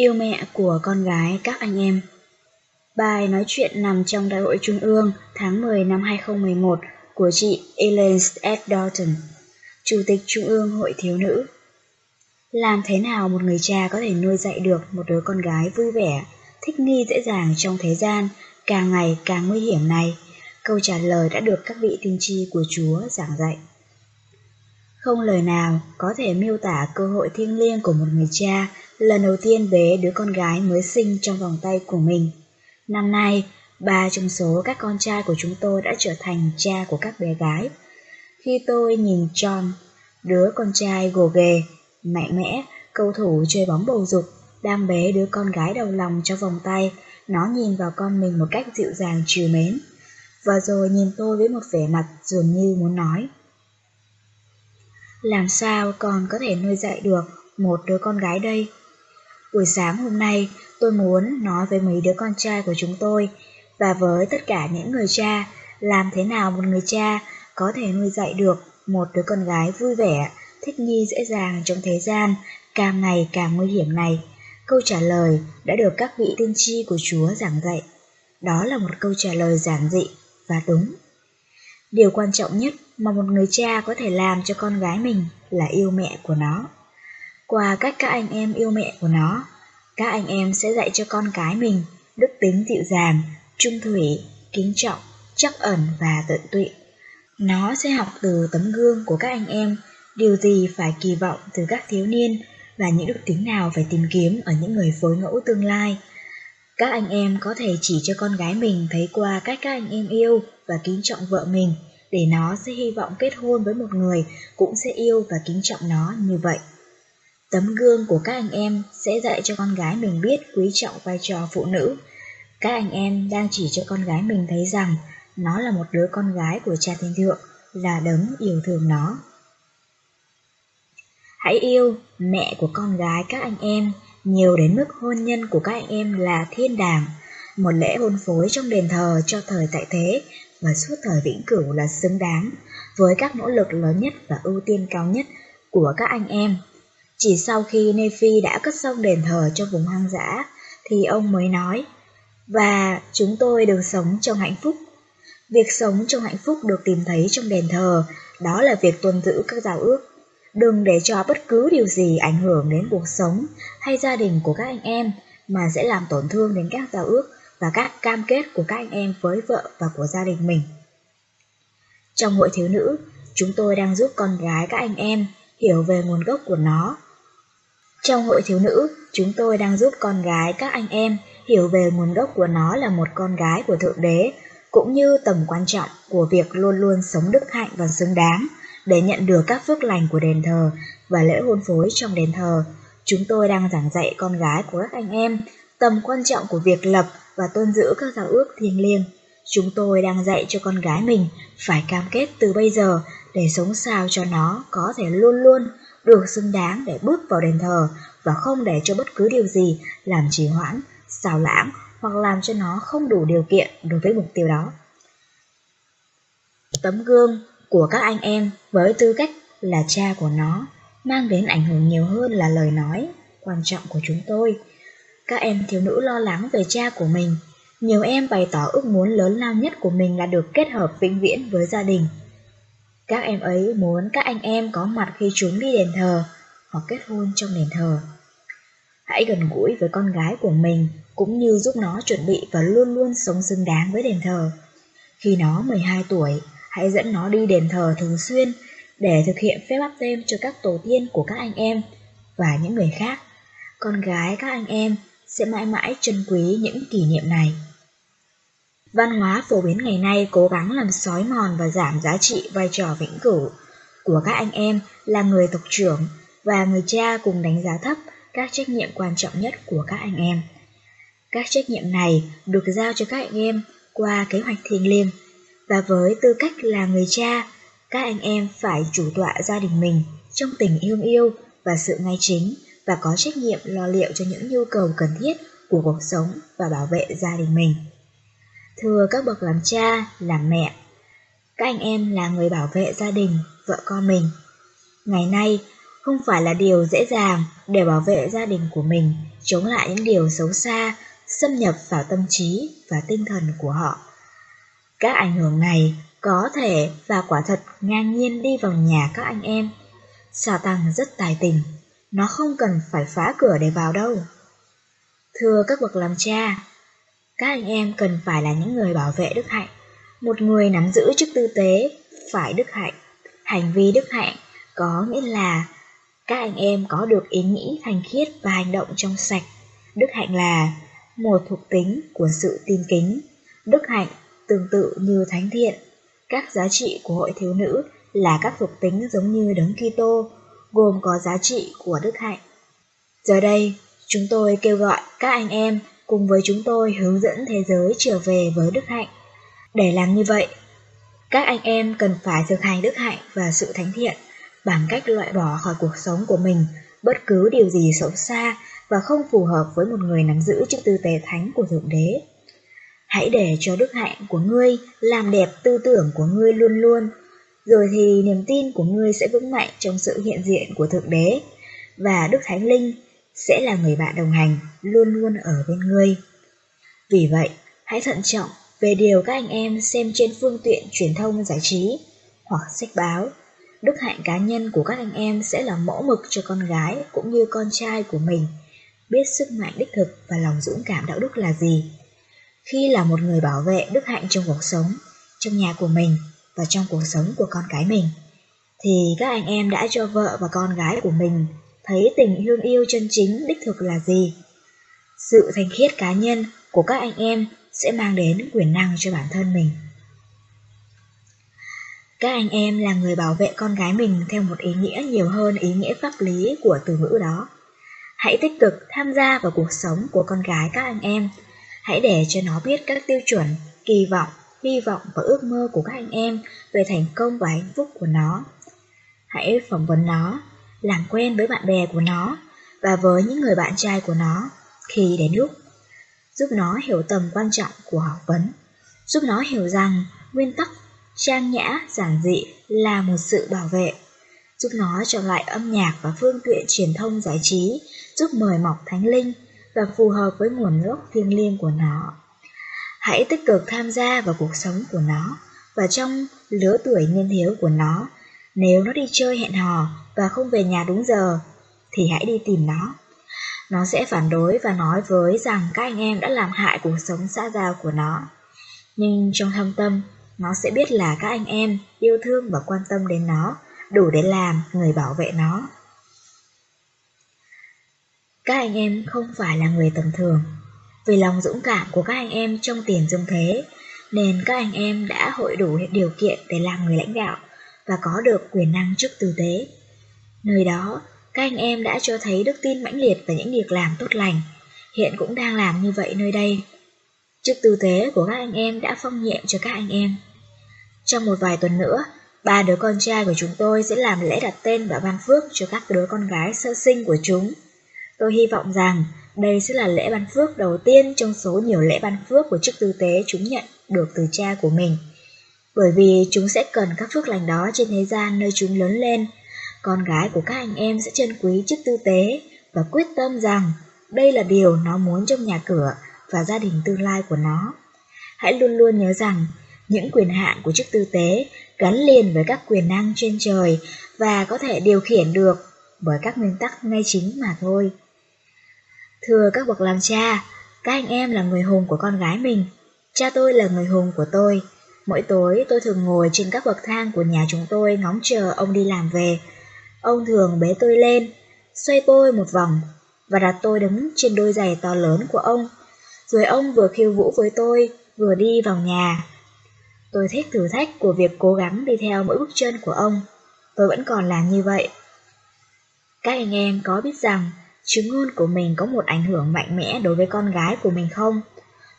Yêu mẹ của con gái các anh em Bài nói chuyện nằm trong Đại hội Trung ương tháng 10 năm 2011 của chị Elaine S. Dalton, Chủ tịch Trung ương Hội Thiếu Nữ. Làm thế nào một người cha có thể nuôi dạy được một đứa con gái vui vẻ, thích nghi dễ dàng trong thế gian, càng ngày càng nguy hiểm này? Câu trả lời đã được các vị tiên tri của Chúa giảng dạy. Không lời nào có thể miêu tả cơ hội thiêng liêng của một người cha lần đầu tiên bế đứa con gái mới sinh trong vòng tay của mình. Năm nay, ba trong số các con trai của chúng tôi đã trở thành cha của các bé gái. Khi tôi nhìn John, đứa con trai gồ ghề, mạnh mẽ, cầu thủ chơi bóng bầu dục, đang bế đứa con gái đầu lòng trong vòng tay, nó nhìn vào con mình một cách dịu dàng trìu mến. Và rồi nhìn tôi với một vẻ mặt dường như muốn nói. Làm sao con có thể nuôi dạy được một đứa con gái đây? Buổi sáng hôm nay, tôi muốn nói với mấy đứa con trai của chúng tôi và với tất cả những người cha, làm thế nào một người cha có thể nuôi dạy được một đứa con gái vui vẻ, thích nghi dễ dàng trong thế gian càng ngày càng nguy hiểm này. Câu trả lời đã được các vị tiên tri của Chúa giảng dạy. Đó là một câu trả lời giản dị và đúng. Điều quan trọng nhất mà một người cha có thể làm cho con gái mình là yêu mẹ của nó. Qua cách các anh em yêu mẹ của nó, các anh em sẽ dạy cho con cái mình đức tính dịu dàng, trung thủy, kính trọng, chắc ẩn và tận tụy. Nó sẽ học từ tấm gương của các anh em điều gì phải kỳ vọng từ các thiếu niên và những đức tính nào phải tìm kiếm ở những người phối ngẫu tương lai. Các anh em có thể chỉ cho con gái mình thấy qua cách các anh em yêu và kính trọng vợ mình để nó sẽ hy vọng kết hôn với một người cũng sẽ yêu và kính trọng nó như vậy. Tấm gương của các anh em sẽ dạy cho con gái mình biết quý trọng vai trò phụ nữ. Các anh em đang chỉ cho con gái mình thấy rằng nó là một đứa con gái của cha thiên thượng, là đấng yêu thương nó. Hãy yêu mẹ của con gái các anh em nhiều đến mức hôn nhân của các anh em là thiên đàng, một lễ hôn phối trong đền thờ cho thời tại thế và suốt thời vĩnh cửu là xứng đáng với các nỗ lực lớn nhất và ưu tiên cao nhất của các anh em chỉ sau khi Nephi đã cất xong đền thờ cho vùng hoang dã, thì ông mới nói, và chúng tôi được sống trong hạnh phúc. Việc sống trong hạnh phúc được tìm thấy trong đền thờ, đó là việc tuân giữ các giáo ước. Đừng để cho bất cứ điều gì ảnh hưởng đến cuộc sống hay gia đình của các anh em mà sẽ làm tổn thương đến các giáo ước và các cam kết của các anh em với vợ và của gia đình mình. Trong hội thiếu nữ, chúng tôi đang giúp con gái các anh em hiểu về nguồn gốc của nó trong hội thiếu nữ, chúng tôi đang giúp con gái các anh em hiểu về nguồn gốc của nó là một con gái của Thượng Đế, cũng như tầm quan trọng của việc luôn luôn sống đức hạnh và xứng đáng để nhận được các phước lành của đền thờ và lễ hôn phối trong đền thờ. Chúng tôi đang giảng dạy con gái của các anh em tầm quan trọng của việc lập và tôn giữ các giao ước thiêng liêng. Chúng tôi đang dạy cho con gái mình phải cam kết từ bây giờ để sống sao cho nó có thể luôn luôn được xứng đáng để bước vào đền thờ và không để cho bất cứ điều gì làm trì hoãn, xào lãng hoặc làm cho nó không đủ điều kiện đối với mục tiêu đó. Tấm gương của các anh em với tư cách là cha của nó mang đến ảnh hưởng nhiều hơn là lời nói quan trọng của chúng tôi. Các em thiếu nữ lo lắng về cha của mình. Nhiều em bày tỏ ước muốn lớn lao nhất của mình là được kết hợp vĩnh viễn với gia đình các em ấy muốn các anh em có mặt khi chúng đi đền thờ hoặc kết hôn trong đền thờ. Hãy gần gũi với con gái của mình cũng như giúp nó chuẩn bị và luôn luôn sống xứng đáng với đền thờ. Khi nó 12 tuổi, hãy dẫn nó đi đền thờ thường xuyên để thực hiện phép báp tên cho các tổ tiên của các anh em và những người khác. Con gái các anh em sẽ mãi mãi trân quý những kỷ niệm này. Văn hóa phổ biến ngày nay cố gắng làm sói mòn và giảm giá trị vai trò vĩnh cửu của các anh em là người tộc trưởng và người cha cùng đánh giá thấp các trách nhiệm quan trọng nhất của các anh em. Các trách nhiệm này được giao cho các anh em qua kế hoạch thiêng liêng và với tư cách là người cha, các anh em phải chủ tọa gia đình mình trong tình yêu yêu và sự ngay chính và có trách nhiệm lo liệu cho những nhu cầu cần thiết của cuộc sống và bảo vệ gia đình mình. Thưa các bậc làm cha, làm mẹ, các anh em là người bảo vệ gia đình, vợ con mình. Ngày nay, không phải là điều dễ dàng để bảo vệ gia đình của mình chống lại những điều xấu xa xâm nhập vào tâm trí và tinh thần của họ. Các ảnh hưởng này có thể và quả thật ngang nhiên đi vào nhà các anh em. Xà tăng rất tài tình, nó không cần phải phá cửa để vào đâu. Thưa các bậc làm cha, các anh em cần phải là những người bảo vệ đức hạnh. Một người nắm giữ chức tư tế phải đức hạnh. Hành vi đức hạnh có nghĩa là các anh em có được ý nghĩ thành khiết và hành động trong sạch. Đức hạnh là một thuộc tính của sự tin kính. Đức hạnh tương tự như thánh thiện. Các giá trị của hội thiếu nữ là các thuộc tính giống như đấng Kitô, gồm có giá trị của đức hạnh. Giờ đây, chúng tôi kêu gọi các anh em cùng với chúng tôi hướng dẫn thế giới trở về với đức hạnh. Để làm như vậy, các anh em cần phải thực hành đức hạnh và sự thánh thiện bằng cách loại bỏ khỏi cuộc sống của mình bất cứ điều gì xấu xa và không phù hợp với một người nắm giữ chức tư tế thánh của Thượng Đế. Hãy để cho đức hạnh của ngươi làm đẹp tư tưởng của ngươi luôn luôn, rồi thì niềm tin của ngươi sẽ vững mạnh trong sự hiện diện của Thượng Đế, và Đức Thánh Linh sẽ là người bạn đồng hành luôn luôn ở bên ngươi. Vì vậy, hãy thận trọng về điều các anh em xem trên phương tiện truyền thông giải trí hoặc sách báo. Đức hạnh cá nhân của các anh em sẽ là mẫu mực cho con gái cũng như con trai của mình, biết sức mạnh đích thực và lòng dũng cảm đạo đức là gì. Khi là một người bảo vệ đức hạnh trong cuộc sống, trong nhà của mình và trong cuộc sống của con cái mình, thì các anh em đã cho vợ và con gái của mình thấy tình hương yêu chân chính đích thực là gì. Sự thanh khiết cá nhân của các anh em sẽ mang đến quyền năng cho bản thân mình. Các anh em là người bảo vệ con gái mình theo một ý nghĩa nhiều hơn ý nghĩa pháp lý của từ ngữ đó. Hãy tích cực tham gia vào cuộc sống của con gái các anh em. Hãy để cho nó biết các tiêu chuẩn, kỳ vọng, hy vọng và ước mơ của các anh em về thành công và hạnh phúc của nó. Hãy phỏng vấn nó, làm quen với bạn bè của nó và với những người bạn trai của nó khi đến lúc giúp nó hiểu tầm quan trọng của học vấn, giúp nó hiểu rằng nguyên tắc trang nhã, giản dị là một sự bảo vệ, giúp nó chọn lại âm nhạc và phương tiện truyền thông giải trí, giúp mời mọc thánh linh và phù hợp với nguồn gốc thiêng liêng của nó. Hãy tích cực tham gia vào cuộc sống của nó và trong lứa tuổi niên thiếu của nó. Nếu nó đi chơi hẹn hò và không về nhà đúng giờ, thì hãy đi tìm nó. Nó sẽ phản đối và nói với rằng các anh em đã làm hại cuộc sống xã giao của nó. Nhưng trong thâm tâm, nó sẽ biết là các anh em yêu thương và quan tâm đến nó, đủ để làm người bảo vệ nó. Các anh em không phải là người tầm thường. Vì lòng dũng cảm của các anh em trong tiền dương thế, nên các anh em đã hội đủ điều kiện để làm người lãnh đạo và có được quyền năng chức tử tế. Nơi đó, các anh em đã cho thấy đức tin mãnh liệt và những việc làm tốt lành, hiện cũng đang làm như vậy nơi đây. Chức tư tế của các anh em đã phong nhiệm cho các anh em. Trong một vài tuần nữa, ba đứa con trai của chúng tôi sẽ làm lễ đặt tên và ban phước cho các đứa con gái sơ sinh của chúng. Tôi hy vọng rằng đây sẽ là lễ ban phước đầu tiên trong số nhiều lễ ban phước của chức tư tế chúng nhận được từ cha của mình. Bởi vì chúng sẽ cần các phước lành đó trên thế gian nơi chúng lớn lên. Con gái của các anh em sẽ trân quý chức tư tế và quyết tâm rằng đây là điều nó muốn trong nhà cửa và gia đình tương lai của nó. Hãy luôn luôn nhớ rằng những quyền hạn của chức tư tế gắn liền với các quyền năng trên trời và có thể điều khiển được bởi các nguyên tắc ngay chính mà thôi. Thưa các bậc làm cha, các anh em là người hùng của con gái mình. Cha tôi là người hùng của tôi. Mỗi tối tôi thường ngồi trên các bậc thang của nhà chúng tôi ngóng chờ ông đi làm về. Ông thường bế tôi lên, xoay tôi một vòng và đặt tôi đứng trên đôi giày to lớn của ông. Rồi ông vừa khiêu vũ với tôi, vừa đi vào nhà. Tôi thích thử thách của việc cố gắng đi theo mỗi bước chân của ông. tôi vẫn còn làm như vậy. Các anh em có biết rằng chứng ngôn của mình có một ảnh hưởng mạnh mẽ đối với con gái của mình không?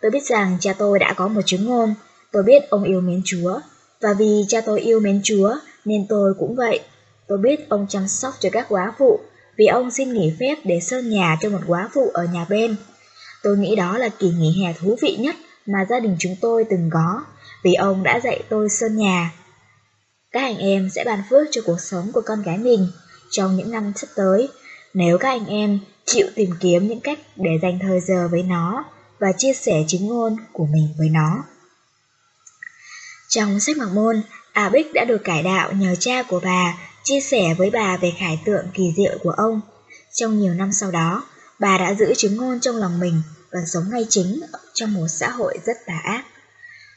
Tôi biết rằng cha tôi đã có một chứng ngôn, tôi biết ông yêu mến Chúa, và vì cha tôi yêu mến Chúa nên tôi cũng vậy. Tôi biết ông chăm sóc cho các quá phụ, vì ông xin nghỉ phép để sơn nhà cho một quá phụ ở nhà bên. Tôi nghĩ đó là kỳ nghỉ hè thú vị nhất mà gia đình chúng tôi từng có, vì ông đã dạy tôi sơn nhà. Các anh em sẽ ban phước cho cuộc sống của con gái mình trong những năm sắp tới, nếu các anh em chịu tìm kiếm những cách để dành thời giờ với nó và chia sẻ chứng ngôn của mình với nó. Trong sách mặc môn, A Bích đã được cải đạo nhờ cha của bà chia sẻ với bà về khải tượng kỳ diệu của ông. Trong nhiều năm sau đó, bà đã giữ chứng ngôn trong lòng mình và sống ngay chính trong một xã hội rất tà ác.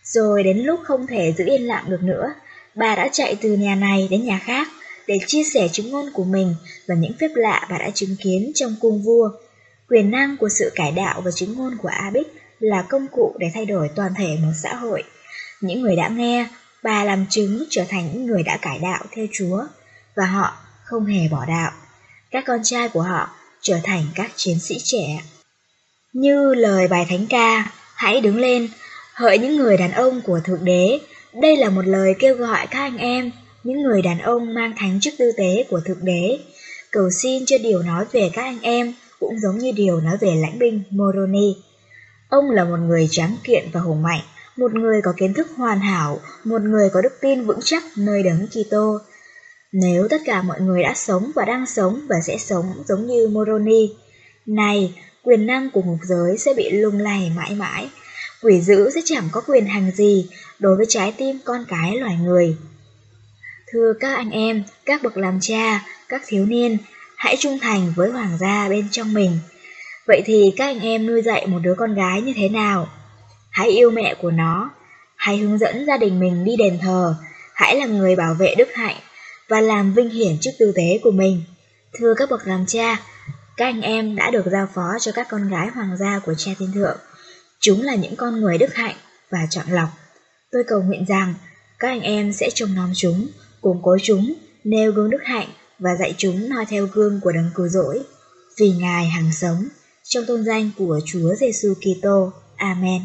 Rồi đến lúc không thể giữ yên lặng được nữa, bà đã chạy từ nhà này đến nhà khác để chia sẻ chứng ngôn của mình và những phép lạ bà đã chứng kiến trong cung vua. Quyền năng của sự cải đạo và chứng ngôn của A là công cụ để thay đổi toàn thể một xã hội. Những người đã nghe, bà làm chứng trở thành những người đã cải đạo theo Chúa, và họ không hề bỏ đạo. Các con trai của họ trở thành các chiến sĩ trẻ. Như lời bài thánh ca, hãy đứng lên, hỡi những người đàn ông của Thượng Đế, đây là một lời kêu gọi các anh em, những người đàn ông mang thánh chức tư tế của Thượng Đế, cầu xin cho điều nói về các anh em cũng giống như điều nói về lãnh binh Moroni. Ông là một người tráng kiện và hùng mạnh, một người có kiến thức hoàn hảo, một người có đức tin vững chắc nơi đấng Kitô. Nếu tất cả mọi người đã sống và đang sống và sẽ sống giống như Moroni, này, quyền năng của ngục giới sẽ bị lung lay mãi mãi. Quỷ dữ sẽ chẳng có quyền hành gì đối với trái tim con cái loài người. Thưa các anh em, các bậc làm cha, các thiếu niên, hãy trung thành với hoàng gia bên trong mình. Vậy thì các anh em nuôi dạy một đứa con gái như thế nào? Hãy yêu mẹ của nó, hãy hướng dẫn gia đình mình đi đền thờ, hãy là người bảo vệ đức hạnh và làm vinh hiển chức tư tế của mình. Thưa các bậc làm cha, các anh em đã được giao phó cho các con gái hoàng gia của cha thiên thượng. Chúng là những con người đức hạnh và chọn lọc. Tôi cầu nguyện rằng các anh em sẽ trông nom chúng, củng cố chúng, nêu gương đức hạnh và dạy chúng noi theo gương của đấng cứu rỗi. Vì Ngài hàng sống, trong tôn danh của Chúa Giêsu Kitô. Amen.